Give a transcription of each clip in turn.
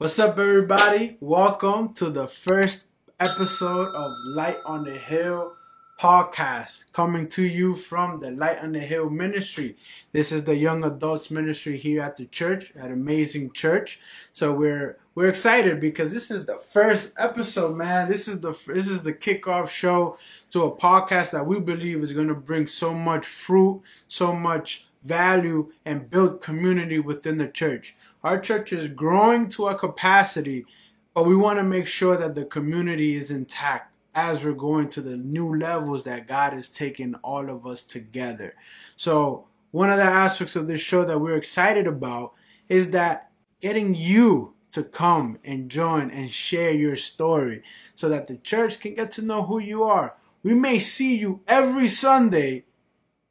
What's up, everybody? Welcome to the first episode of Light on the Hill podcast, coming to you from the Light on the Hill ministry. This is the young adults ministry here at the church, at Amazing Church. So we're we're excited because this is the first episode, man. This is the this is the kickoff show to a podcast that we believe is going to bring so much fruit, so much value, and build community within the church. Our church is growing to a capacity, but we want to make sure that the community is intact as we're going to the new levels that God is taking all of us together. So, one of the aspects of this show that we're excited about is that getting you to come and join and share your story so that the church can get to know who you are. We may see you every Sunday,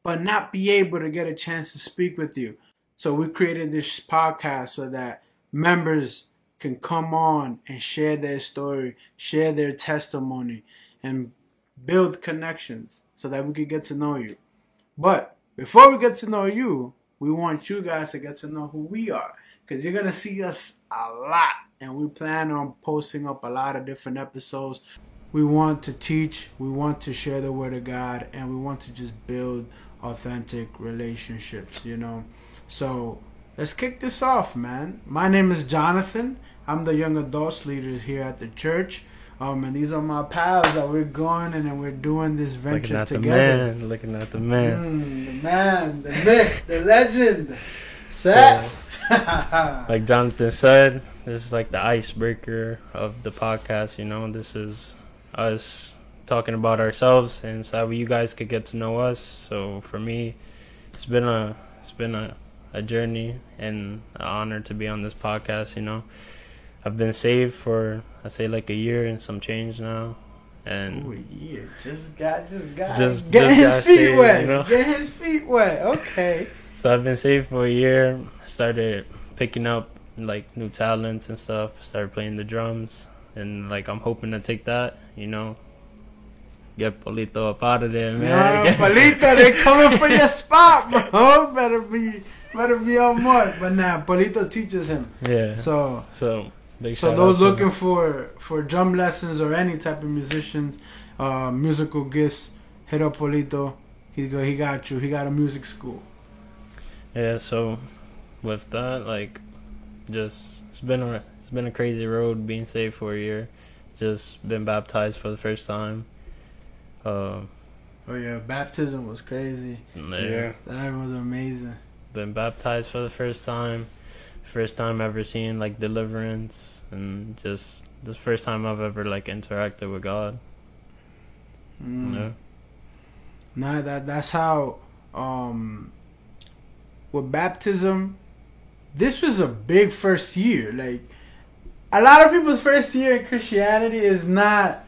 but not be able to get a chance to speak with you. So we created this podcast so that members can come on and share their story, share their testimony, and build connections so that we could get to know you. But before we get to know you, we want you guys to get to know who we are because you're going to see us a lot. And we plan on posting up a lot of different episodes. We want to teach, we want to share the word of God, and we want to just build authentic relationships, you know. So let's kick this off, man. My name is Jonathan. I'm the young adults leader here at the church. Um, and these are my pals that we're going and then we're doing this venture looking at together. The man, looking at the man. Mm, the man, the myth, the legend. Set. Like Jonathan said, this is like the icebreaker of the podcast. You know, this is us talking about ourselves and so you guys could get to know us. So for me, it's been a it's been a, a journey and an honor to be on this podcast. You know, I've been saved for I say like a year and some change now, and Ooh, yeah, just got, just got, Just- get just his feet saved, wet. you know? Get his feet wet. Okay. So I've been saved for a year. Started picking up like new talents and stuff. Started playing the drums, and like I'm hoping to take that, you know, get Polito up out of there, man. Yo, Polito, they coming for your spot, bro. Better be, better be on mark. But nah, Polito teaches him. yeah. So, So big so those looking him. for for drum lessons or any type of musicians, uh, musical gifts, hit up Polito. He go, he got you. He got a music school. Yeah. So with that, like, just it's been a it's been a crazy road being saved for a year. Just been baptized for the first time. Um. Oh yeah, baptism was crazy. yeah. That was amazing. Been baptized for the first time. First time ever seeing like deliverance and just the first time I've ever like interacted with God. Mm. Yeah. Nah, that that's how um with baptism this was a big first year. Like a lot of people's first year in Christianity is not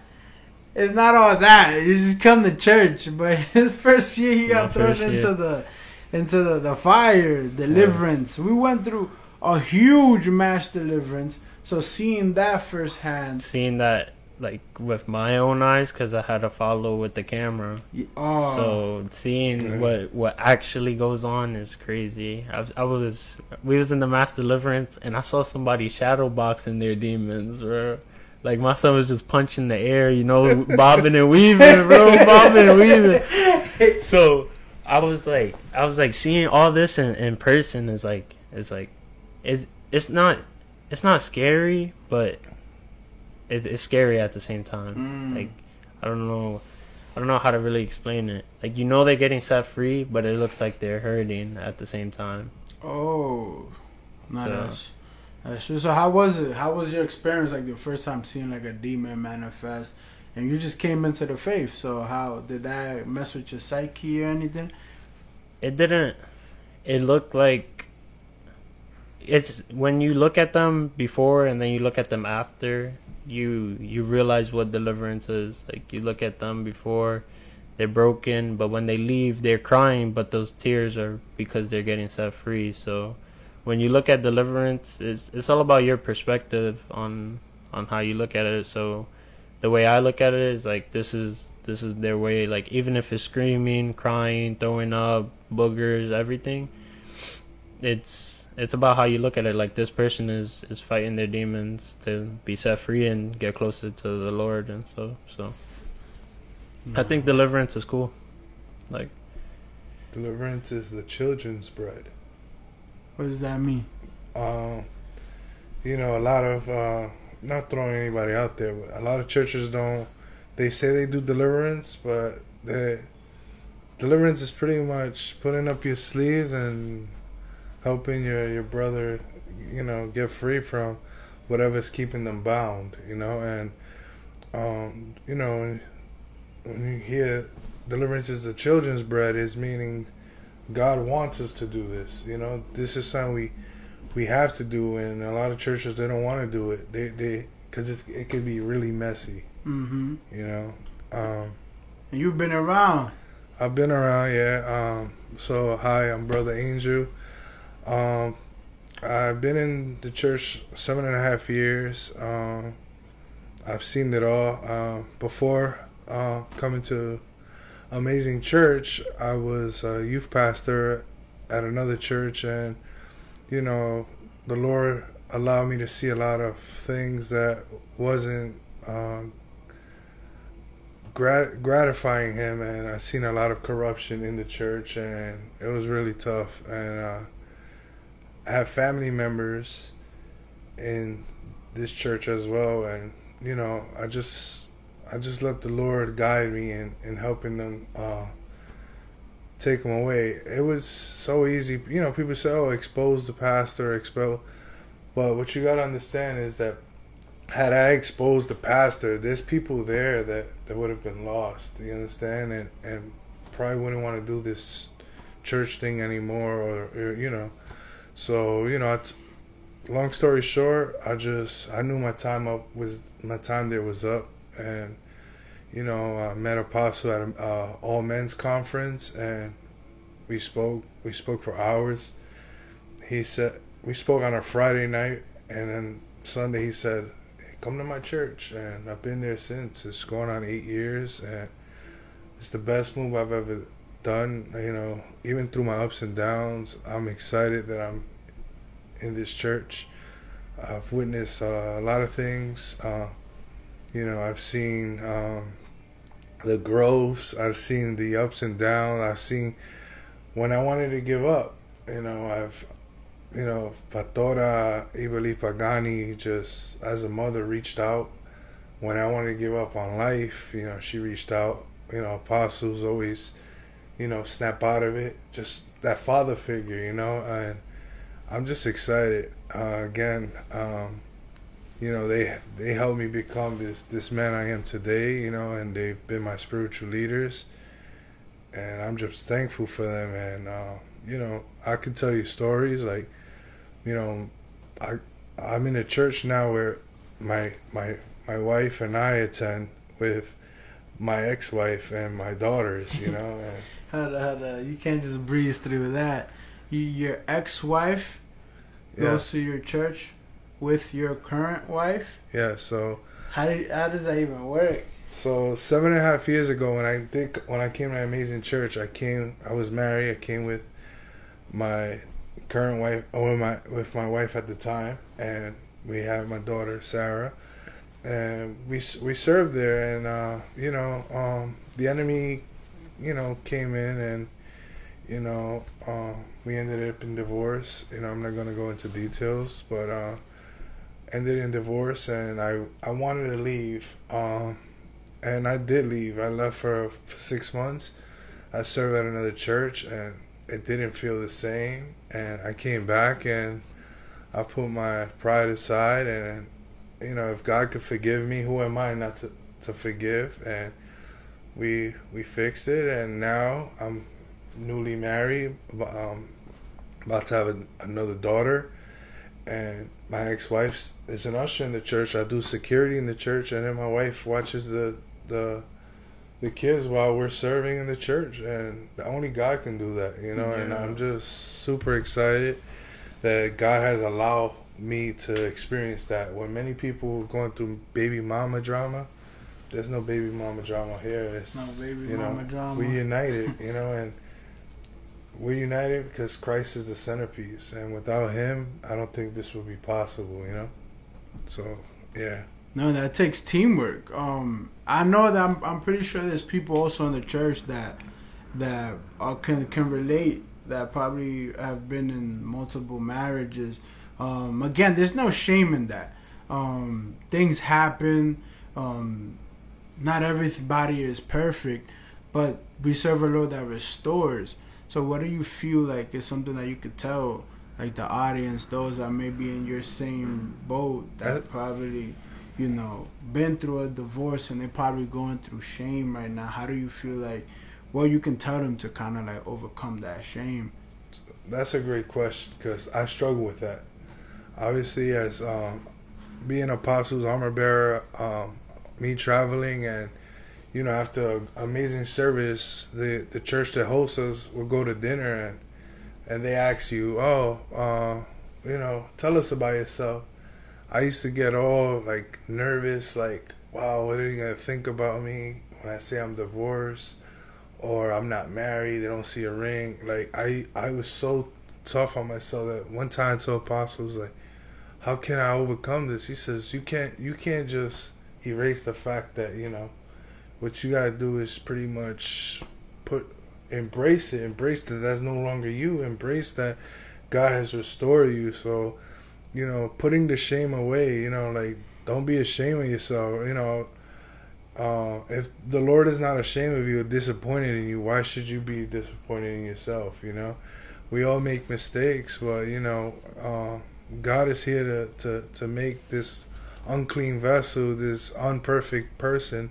it's not all that. You just come to church, but his first year he got My thrown into the into the, the fire, deliverance. We went through a huge mass deliverance. So seeing that firsthand, Seeing that like with my own eyes because I had to follow with the camera. oh, So seeing Good. what what actually goes on is crazy. I, was- I was we was in the mass deliverance and I saw somebody shadow boxing their demons, bro. Like my son was just punching the air, you know, bobbing and weaving, bro, bobbing and weaving. So I was like, I was like seeing all this in, in person is like, it's like, it's it's not, it's not scary, but it's, it's scary at the same time. Mm. Like I don't know, I don't know how to really explain it. Like you know they're getting set free, but it looks like they're hurting at the same time. Oh, no, So- that's that's true. So how was it? How was your experience? Like the first time seeing like a demon manifest, and you just came into the faith. So how did that mess with your psyche or anything? It didn't. It looked like. It's when you look at them before and then you look at them after, you you realize what deliverance is. Like you look at them before, they're broken, but when they leave, they're crying, but those tears are because they're getting set free. So, when you look at deliverance, it's it's all about your perspective on on how you look at it. So, the way I look at it is like this is this is their way. Like even if it's screaming, crying, throwing up, boogers, everything, it's it's about how you look at it. Like this person is is fighting their demons to be set free and get closer to the Lord and so so. I think deliverance is cool. Like Deliverance is the children's bread. What does that mean? Um, you know, a lot of uh, not throwing anybody out there, but a lot of churches don't. They say they do deliverance, but the deliverance is pretty much putting up your sleeves and helping your your brother, you know, get free from whatever's keeping them bound. You know, and um, you know, when, you hear deliverance is the children's bread, is meaning God wants us to do this. You know, this is something we we have to do, and a lot of churches they don't want to do it. They they because it it could be really messy. Mm-hmm. You know, um, And you've been around. I've been around, yeah. Um, so hi, I'm Brother Angel. Um, I've been in the church seven and a half years. Um, I've seen it all. Uh, before uh, coming to Amazing Church, I was a youth pastor at another church, and you know, the Lord allowed me to see a lot of things that wasn't um, grat- gratifying Him, and I seen a lot of corruption in the church, and it was really tough. And uh, I have family members in this church as well, and you know, I just I just let the Lord guide me in, in helping them uh, take them away. It was so easy. You know, people say, oh, expose the pastor, expel. But what you got to understand is that had I exposed the pastor, there's people there that, that would have been lost. You understand? And, and probably wouldn't want to do this church thing anymore or, or you know. So, you know, it's, long story short, I just, I knew my time up was, my time there was up and you know I met Apostle at a uh, all men's conference and we spoke we spoke for hours. He said we spoke on a Friday night and then Sunday he said come to my church and I've been there since. It's going on eight years and it's the best move I've ever done you know. Even through my ups and downs I'm excited that I'm in this church. I've witnessed uh, a lot of things uh, you know, I've seen um, the growths, I've seen the ups and downs. I've seen when I wanted to give up. You know, I've, you know, Pastora Ibeli Pagani just as a mother reached out when I wanted to give up on life. You know, she reached out. You know, apostles always, you know, snap out of it. Just that father figure. You know, and I'm just excited. Uh, again. Um, you know they they helped me become this this man I am today you know and they've been my spiritual leaders. And I'm just thankful for them. And uh, you know I could tell you stories like you know I I'm in a church now where my my my wife and I attend with my ex-wife and my daughters you know and How the, how the, you can't just breeze through that. You, your ex-wife yeah. goes to your church with your current wife. yeah so How did, how does that even work? So seven and a half years ago, when I think when I came to Amazing Church, I came. I was married. I came with my current wife, or my with my wife at the time, and we had my daughter Sarah, and we we served there, and uh, you know, um, the enemy, you know, came in, and you know, uh, we ended up in divorce. You know, I'm not gonna go into details, but uh, ended in divorce, and I I wanted to leave. Um, and I did leave. I left for, six months. I served at another church, and it didn't feel the same. And I came back, and I put my pride aside, and you know, if God could forgive me, who am I not to to forgive? And we we fixed it, and now I'm newly married, um, about to have another daughter, and my ex-wife is an usher in the church. I do security in the church, and then my wife watches the the the kids while we're serving in the church, and only God can do that, you know. And I'm just super excited that God has allowed me to experience that. When many people are going through baby mama drama, there's no baby mama drama here. It's No baby you know drama. we united, you know, and we're united because Christ is the centerpiece, and without Him, I don't think this would be possible. You know, so yeah. No, that takes teamwork. Um, I know that I'm, I'm pretty sure there's people also in the church that that uh, can can relate that probably have been in multiple marriages. Um, again, there's no shame in that. Um, things happen. Um, not everybody is perfect, but we serve a Lord that restores. So, what do you feel like is something that you could tell, like the audience, those that may be in your same boat, that probably, you know, been through a divorce and they're probably going through shame right now? How do you feel like, well you can tell them to kind of like overcome that shame? That's a great question because I struggle with that. Obviously, as um, being apostles armor bearer, um, me traveling and you know after amazing service, the the church that hosts us will go to dinner and and they ask you, oh, uh, you know, tell us about yourself. I used to get all like nervous, like, wow, what are you gonna think about me when I say I'm divorced or I'm not married? They don't see a ring. Like I, I was so tough on myself that one time to apostles like, how can I overcome this? He says, you can't, you can't just erase the fact that you know what you gotta do is pretty much put embrace it embrace that that's no longer you embrace that god has restored you. So you know putting the shame away you know like don't be ashamed of yourself you know. Uh, if the lord is not ashamed of you or disappointed in you why should you be disappointed in yourself you know? We all make mistakes but you know uh, god is here to, to, to make this unclean vessel, this unperfect person,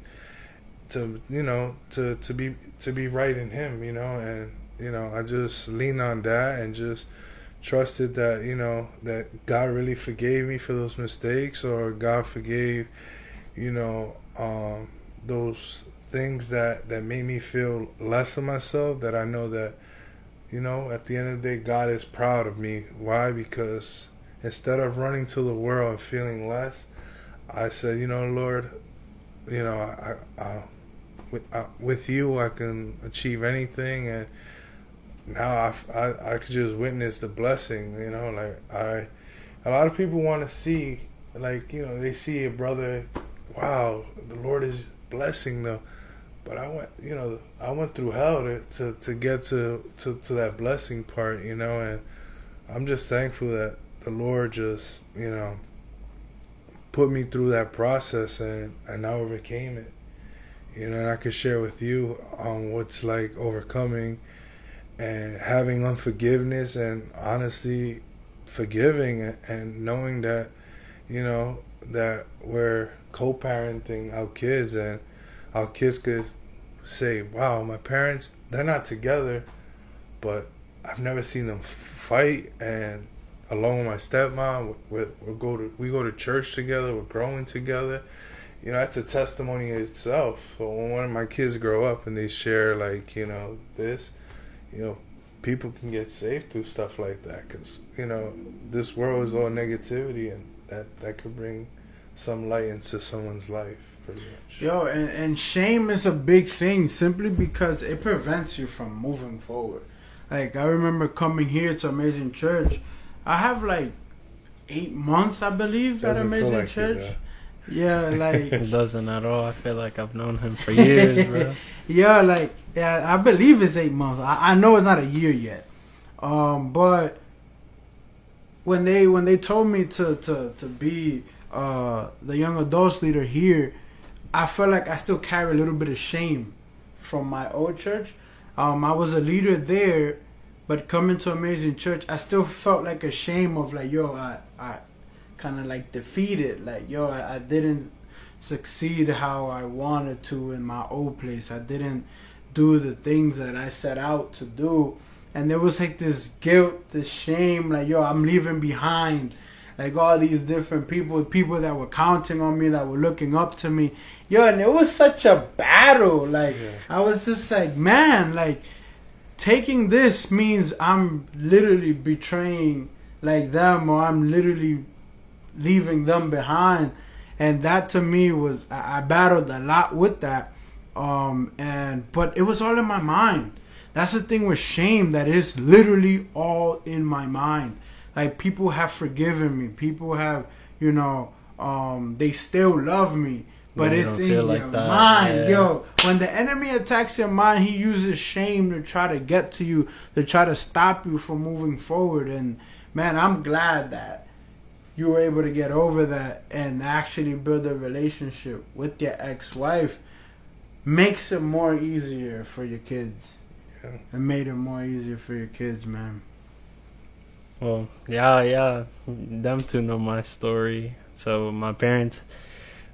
to you know to to be to be right in Him, you know, and you know I just leaned on that and just trusted that you know that God really forgave me for those mistakes, or God forgave, you know, um, those things that that made me feel less of myself. That I know that you know at the end of the day God is proud of me. Why? Because instead of running to the world and feeling less, I said, you know, Lord, you know, I, I, with, I, with you, I can achieve anything, and now I, I, I could just witness the blessing. You know, like I, a lot of people want to see, like you know, they see a brother, wow, the Lord is blessing them, but I went, you know, I went through hell to to, to get to, to to that blessing part, you know, and I'm just thankful that the Lord just, you know put me through that process and, and I overcame it. You know, and I could share with you on what's like overcoming and having unforgiveness and honestly forgiving and knowing that, you know, that we're co parenting our kids and our kids could say, Wow, my parents they're not together but I've never seen them fight and along with my stepmom. We, we go to we go to church together. We're growing together. You know, that's a testimony itself. So when one of my kids grow up and they share like you know this, you know, people can get saved through stuff like that because you know this world is all negativity and that that could bring some light into someone's life. Pretty much. Yo, and, and shame is a big thing simply because it prevents you from moving forward. Like I remember coming here to Amazing Church I have like eight months, I believe, at Amazing like Church. It, yeah, like it doesn't at all. I feel like I've known him for years, bro. yeah, like yeah, I believe it's eight months. I, I know it's not a year yet, um, but when they when they told me to to to be uh, the young adults leader here, I felt like I still carry a little bit of shame from my old church. Um, I was a leader there but coming to Amazing Church, I still felt like a shame of like, yo, I, I kind of like defeated. Like, yo, I, I didn't succeed how I wanted to in my old place. I didn't do the things that I set out to do. And there was like this guilt, this shame, like, yo, I'm leaving behind like all these different people, people that were counting on me, that were looking up to me. Yo, and it was such a battle. Like, yeah. I was just like, man, like, taking this means I'm literally betraying like them or I'm literally leaving them behind. And that to me was I, I battled a lot with that. Um and but it was all in my mind. That's the thing with shame that it's literally all in my mind. Like people have forgiven me. People have, you know, um, they still love me. But you it's in your like mind, Yeah. yo. When the enemy attacks your mind, he uses shame to try to get to you, to try to stop you from moving forward. And man, I'm glad that you were able to get over that and actually build a relationship with your ex-wife. Makes it more easier for your kids. Yeah. It made it more easier for your kids, man. Well, yeah, yeah. Them two know my story. So my parents,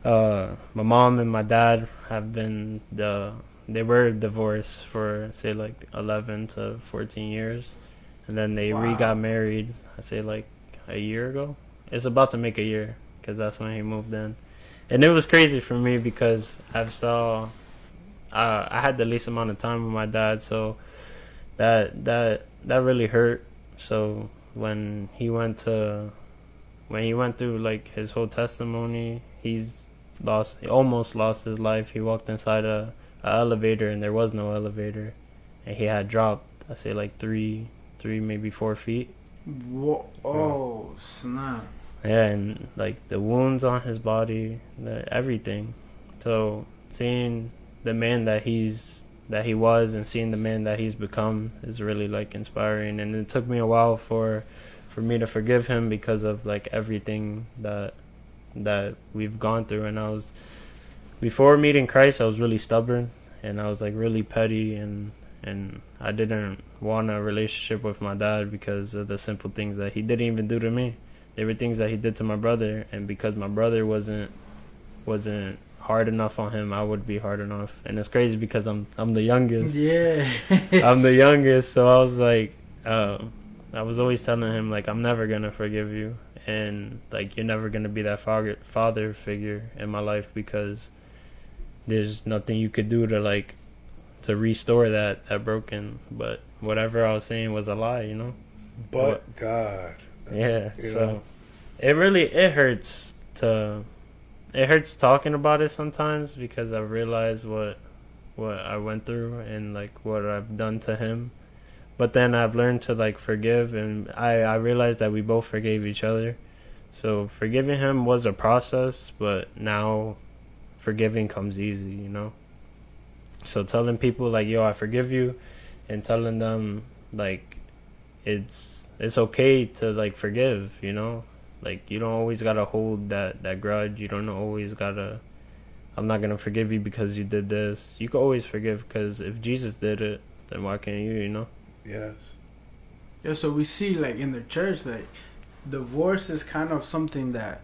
uh, my mom and my dad have been the they were divorced for say like eleven to fourteen years, and then they re got married. I say like a year ago. It's about to make a year because that's when he moved in, and it was crazy for me because I've saw. Uh, I had the least amount of time with my dad, so that that that really hurt. So when he went to when he went through like his whole testimony he's lost he almost lost his life he walked inside a, a elevator and there was no elevator and he had dropped i say like three three maybe four feet Whoa, oh, snap. yeah and like the wounds on his body the everything. So seeing the man that he's that he was and seeing the man that he's become is really like inspiring. And it took me a while for for me to forgive him because of like everything that that we've gone through. And I was before meeting Christ I was really stubborn and I was like really petty and and I didn't want a relationship with my dad because of the simple things that he didn't even do to me. There were things that he did to my brother and because my brother wasn't wasn't hard enough on him I would be hard enough. And it's crazy because I'm I'm the youngest. Yeah. I'm the youngest so I was like um I was always telling him like I'm never gonna forgive you. And like you're never gonna be that father father figure in my life because there's nothing you could do to like to restore that that broken. But whatever I was saying was a lie you know But God. yeah, so know? it really it hurts to it hurts talking about it sometimes because I realize what what I went through and like what I've done to him. But then I've learned to like forgive and I I realized that we both forgave each other. So forgiving him was a process, but now forgiving comes easy, you know. So telling people like, "Yo, I forgive you," and telling them like it's it's okay to like forgive, you know? Like you don't always gotta hold that that grudge. You don't always gotta. I'm not gonna forgive you because you did this. You can always forgive because if Jesus did it, then why can't you? You know? Yes. Yeah, so we see like in the church like divorce is kind of something that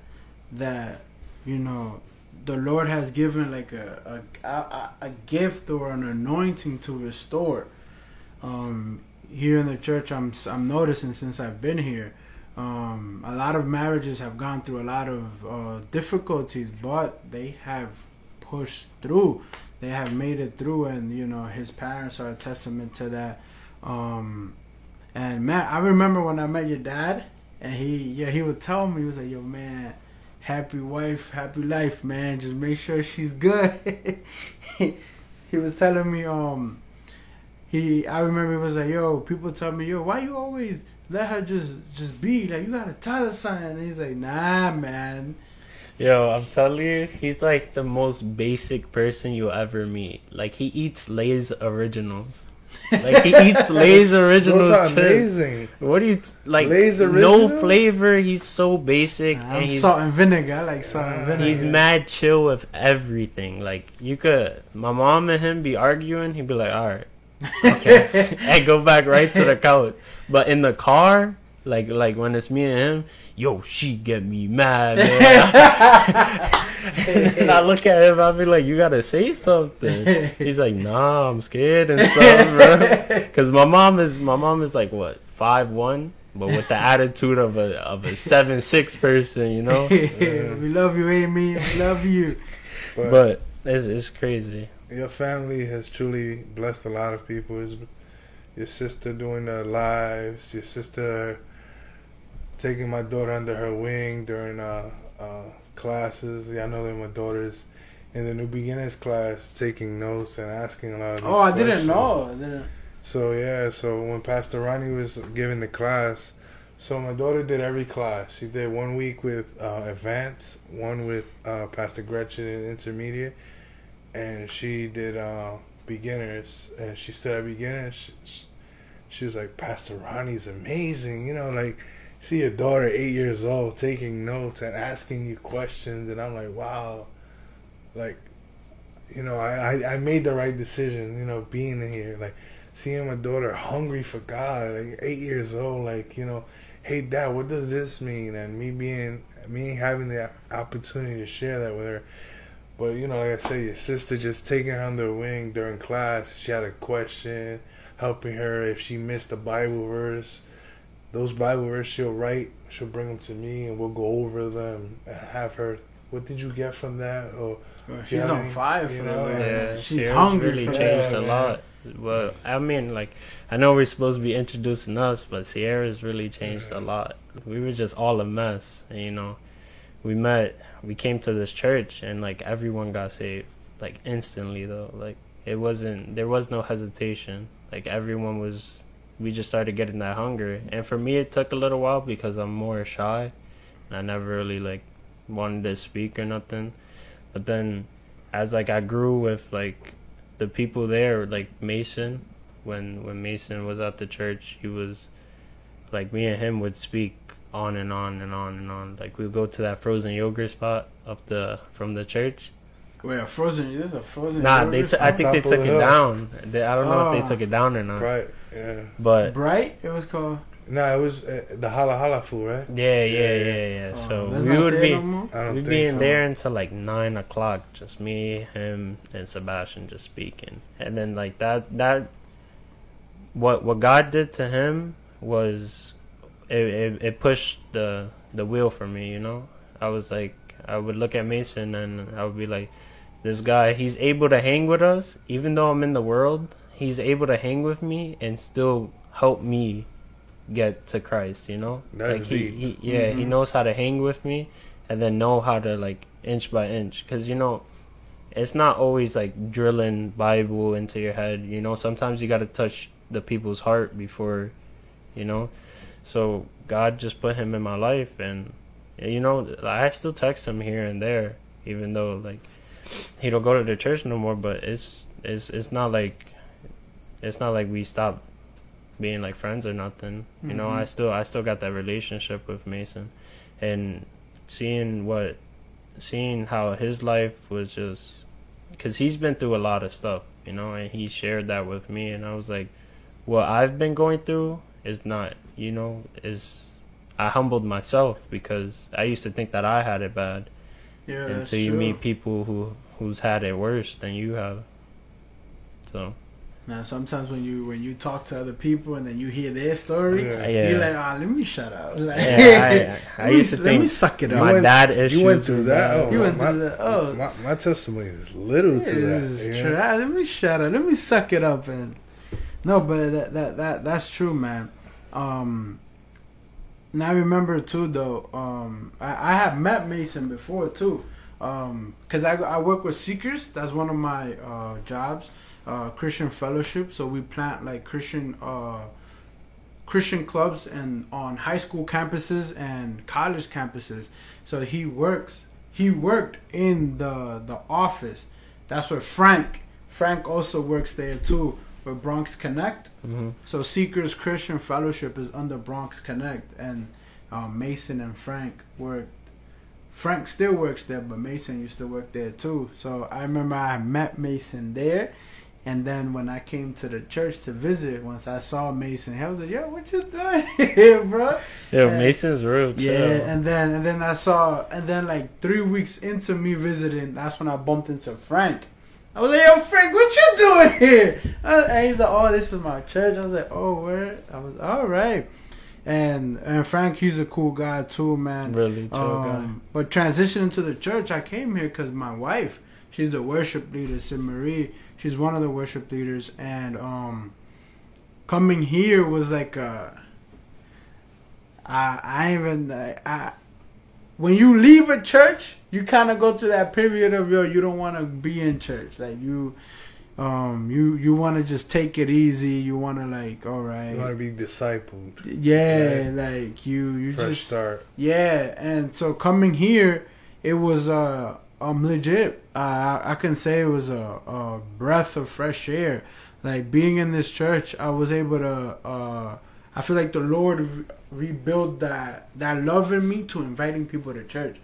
that you know the Lord has given like a a, a, a gift or an anointing to restore. Um, here in the church, I'm I'm noticing since I've been here, um, a lot of marriages have gone through a lot of uh, difficulties, but they have pushed through. They have made it through, and you know his parents are a testament to that. Um, and Matt, I remember when I met your dad, and he yeah he would tell me he was like, "Yo, man, happy wife, happy life, man. Just make sure she's good." he was telling me um he I remember he was like, "Yo, people tell me, yo, why you always let her just just be like you gotta tell her something?" And he's like, "Nah, man." Yo, I'm telling you, he's like the most basic person you'll ever meet. Like he eats Lay's originals. Like he eats Lay's original Those are chips. amazing. What do you t- like? Lay's no flavor. He's so basic, I'm and he's salt and vinegar. I like salt and vinegar. he's mad chill with everything. Like you could, my mom and him be arguing. He'd be like, "All right, okay," and go back right to the couch. But in the car, like like when it's me and him, yo, she get me mad, man. and I look at him, I'll be like, "You gotta say something." He's like, "Nah, I'm scared and stuff, bro." Because my mom is my mom is like what five one, but with the attitude of a of a seven six person, you know. we love you, Amy. We love you. But, But it's it's crazy. Your family has truly blessed a lot of people. It's your sister doing their lives, your sister taking my daughter under her wing during uh, uh, classes. Yeah, I know that my daughter's in the new beginners class taking notes and asking a lot of. Oh, I didn't know. I didn't. So yeah, so when Pastor Ronnie was giving the class, so my daughter did every class. She did one week with uh, advanced, one with uh, Pastor Gretchen in intermediate, and she did uh, beginners. And she stood at beginners. She, she was like, Pastor Ronnie's amazing. You know, like see your daughter eight years old taking notes and asking you questions, and I'm like, wow, like you know, I, I, I made the right decision, you know, being here. Like, seeing my daughter hungry for God, like eight years old, like, you know, hey, dad, what does this mean? And me being, me having the opportunity to share that with her. But, you know, like I said, your sister just taking her under the wing during class. She had a question, helping her if she missed a Bible verse. Those Bible verses she'll write, she'll bring them to me, and we'll go over them and have her. What did you get from that? Or Well, she's on fire for you that. know, man. Yeah, she's Sierra's hungry. really changed that. a man. lot. Well, I mean, like, I know we're supposed to be introducing us, but Sierra's really changed a lot. We were just all a mess, and you know, we met, we came to this church, and like everyone got saved, like instantly though. Like it wasn't, there was no hesitation. Like everyone was, we just started getting that hunger, and for me, it took a little while because I'm more shy, and I never really like wanted to speak or nothing. But then, as like I grew with like the people there, like Mason, when when Mason was at the church, he was like me and him would speak on and on and on and on. Like we would go to that frozen yogurt spot up the from the church. Wait, a frozen? There's a frozen. Nah, they t- spot? I think they Top of took the it down. They, I don't know if Oh. they took it down or not. right? Yeah. But Bright. It was called. No, it was uh, the hala hala food, right? yeah, yeah, Yeah, yeah, yeah. yeah. Oh, so we would be no more? I don't we'd be in so. there until like nine o'clock. Just me, him, and Sebastian just speaking. And then like that that what what God did to him was it, it it pushed the the wheel for me, you know? I was like I would look at Mason and I would be like this guy, he's able to hang with us even though I'm in the world. He's able to hang with me and still help me get to Christ, you know? That's like he, he yeah, he Mhm. knows how to hang with me and then know how to like inch by inch cuz you know it's not always like drilling bible into your head you know sometimes you got to touch the people's heart before you know so god just put him in my life and you know i still text him here and there even though like he don't go to the church no more but it's it's it's not like it's not like we stopped being like friends or nothing. You know Mhm. i still i still got that relationship with mason. And seeing what seeing how his life was just because he's been through a lot of stuff you know and he shared that with me. And i was like what i've been going through is not you know is i humbled myself because i used to think that i had it bad Yeah, that's until you true. meet people who who's had it worse than you have so Now, sometimes when you when you talk to other people and then you hear their story, Yeah. yeah you're like, ah, let me shut up. Like, yeah I, I let me- used to let think me suck it up. my went- dad issues You went through were that. Oh, You went my, through that. Oh. my, my testimony is little to This that. is you know? Let me shut up. Let me suck it up and no, but that that that that's true, man. Um, and I remember too, though. Um, I, I have met Mason before too. Um, cause I I work with Seekers. That's one of my uh jobs. Uh, Christian Fellowship. So we plant like Christian uh Christian clubs and on high school campuses and college campuses. So he works. He worked in the the office. That's where Frank. Frank also works there too, with Bronx Connect. Mhm. So Seekers Christian Fellowship is under Bronx Connect, and um, Mason and Frank worked. Frank still works there, but Mason used to work there too. So I remember I met Mason there, and then when I came to the church to visit, once I saw Mason, I was like, "Yo, what you doing here, bro?" Yeah. Mason's real chill. Yeah, and then and then I saw, and then like three weeks into me visiting, that's when I bumped into Frank. I was like, "Yo, Frank, what you doing here?" And he's like, "Oh, this is my church." I was like, "Oh, where?" I was all right. And and Frank, he's a cool guy too, man. really chill guy. Um, but transitioning to the church, I came here because my wife, she's the worship leader, Sid Marie. She's one of the worship leaders, and um, coming here was like a. I I even I, I when you leave a church, you kind of go through that period of yo, you don't want to be in church, like you. Um, you you want to just take it easy. You want to like, all right, You want to be discipled. yeah, Right. like you you Fresh just start. yeah. And so coming here, it was uh um legit. I I can say it was a, a breath of fresh air. Like being in this church, I was able to. uh I feel like the Lord re- rebuilt that that love in me to inviting people to church.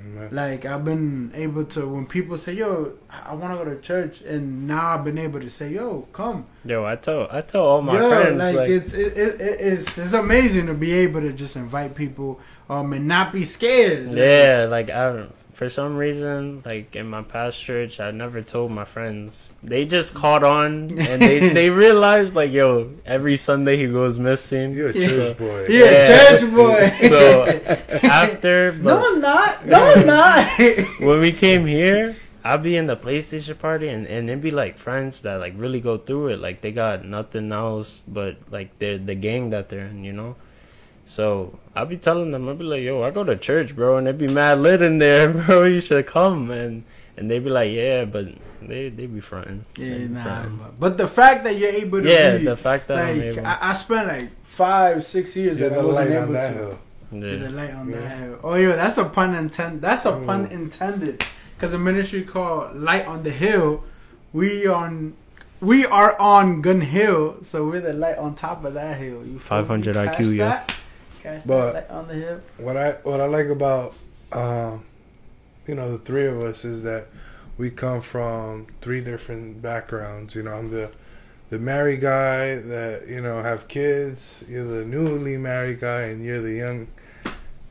Amen. Like I've been able to when people say, "Yo, I want to go to church," and now I've been able to say, "Yo, come." Yo, I tell I tell all my Yo, friends like, like, it's it, it, it's it's amazing to be able to just invite people um and not be scared. Like, yeah, like I don't- for some reason, like in my past church, I never told my friends. They just caught on and they they realized like, yo, every Sunday he goes missing. You're a Yeah. church boy. yeah, Yeah. church boy. So after, no, I'm not. No, I'm not. when we came here, I'd be in the PlayStation party and, and it'd be like friends that like really go through it. Like they got nothing else but like they're the gang that they're in, you know? So I'd be telling them, I'd be like, yo, I go to church, bro, and they'd be mad lit in there, bro, you should come and and they'd be like, Yeah, but they they be fronting. yeah, They be nah. fronting. But, but the fact that you're able to Yeah, be, the fact that I'm like able I, I spent like five, six years You're that I wasn't light able on that to. hill. You're the light on Yeah. that hill. Oh, yeah, that's a pun intended. That's a pun Mm. intended. Because a ministry called Light on the Hill, we on we are on Gun Hill, so we're the light on top of that hill. You 500 Catch IQ, yeah. that? Catch But- that light on the hill. What I what I like about um, you know the three of us is that we come from three different backgrounds. You know, I'm the the married guy that you know have kids. You're the newly married guy, and you're the young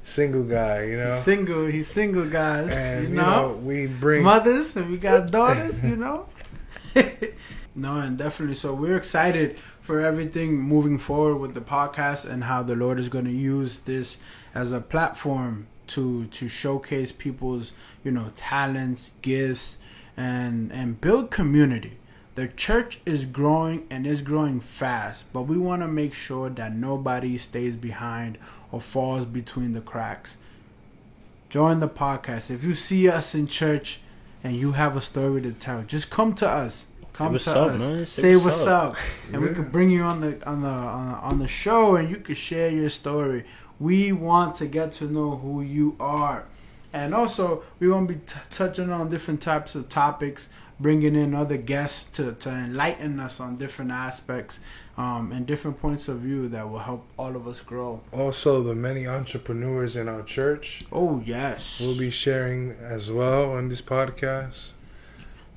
single guy. You know, He's single. He's single, guys. and you you know, know we bring mothers and we got daughters. you know. no, and definitely. So we're excited for everything moving forward with the podcast and how the Lord is going to use this as a platform to to showcase people's you know talents, gifts, and and build community. The church is growing and is growing fast, but we want to make sure that nobody stays behind or falls between the cracks. Join the podcast. If you see us in church and you have a story to tell, just come to us. Come what's to up, us. man. Say Say what's what's up. up, and we Yeah. could bring you on the on the on, on the show, and you could share your story. We want to get to know who you are, and also we want to be t- touching on different types of topics, bringing in other guests to to enlighten us on different aspects, um, and different points of view that will help all of us grow. also the many entrepreneurs in our church. Oh yes, We'll be sharing as well on this podcast.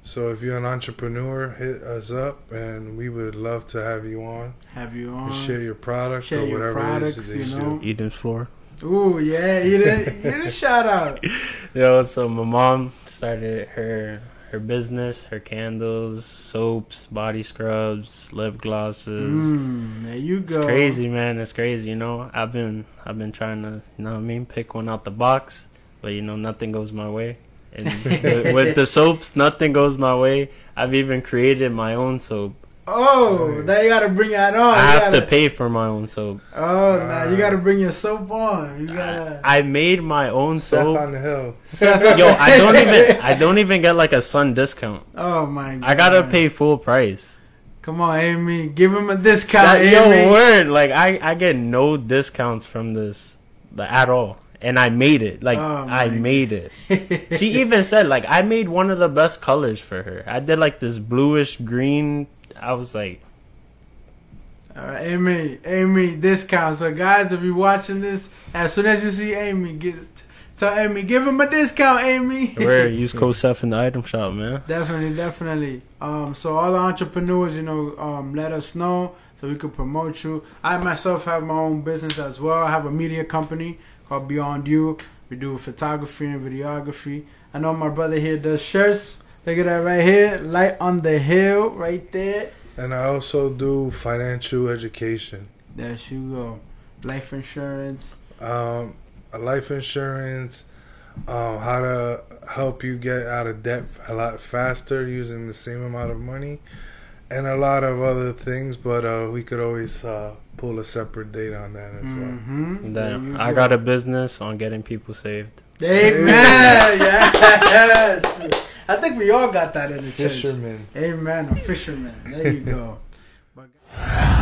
So if you're an entrepreneur, hit us up, and we would love to have you on. have you on. share your product share or your whatever products, it is you that know. you Eden's floor. Ooh yeah, you didn't you shout out. Yo, so my mom started her her business, her candles, soaps, body scrubs, lip glosses. Mm, there you go. It's crazy, man. It's crazy. You know, I've been I've been trying to, you know what I mean, pick one out the box, but you know, nothing goes my way. And with, with the soaps, nothing goes my way. I've even created my own soap. Oh, Nice. now you gotta bring that on. I You have gotta, to pay for my own soap. Oh, now you gotta bring your soap on. You gotta. I made my own Step soap. on the hill. Yo, I don't even I don't even get like a sun discount. Oh my god. I gotta pay full price. Come on, Amy. Give him a discount, That, yo, Amy. word. Like I, I get no discounts from this at all. And I made it. Like Oh, I made it. She even said like I made one of the best colors for her. I did like this bluish green. I was like, All right, Amy. Amy, discount. So, guys, if you're watching this, as soon as you see Amy, get tell Amy, give him a discount, Amy. where use code Seth in the item shop, man. Definitely, definitely. Um, so all the entrepreneurs, you know, um, let us know so we can promote you. I myself have my own business as well. I have a media company called Beyond You. We do photography and videography. I know my brother here does shirts. Look at that right here, light on the hill, right there. And I also do financial education. There you go. Life insurance. Um, life insurance, um, how to help you get out of debt a lot faster using the same amount of money, and a lot of other things. But uh, we could always uh, pull a separate date on that as well. Mm-hmm. Damn, I got a business on getting people saved. Amen. yes. I think we all got that in the church. Fisherman. Amen. A fisherman. There you go. But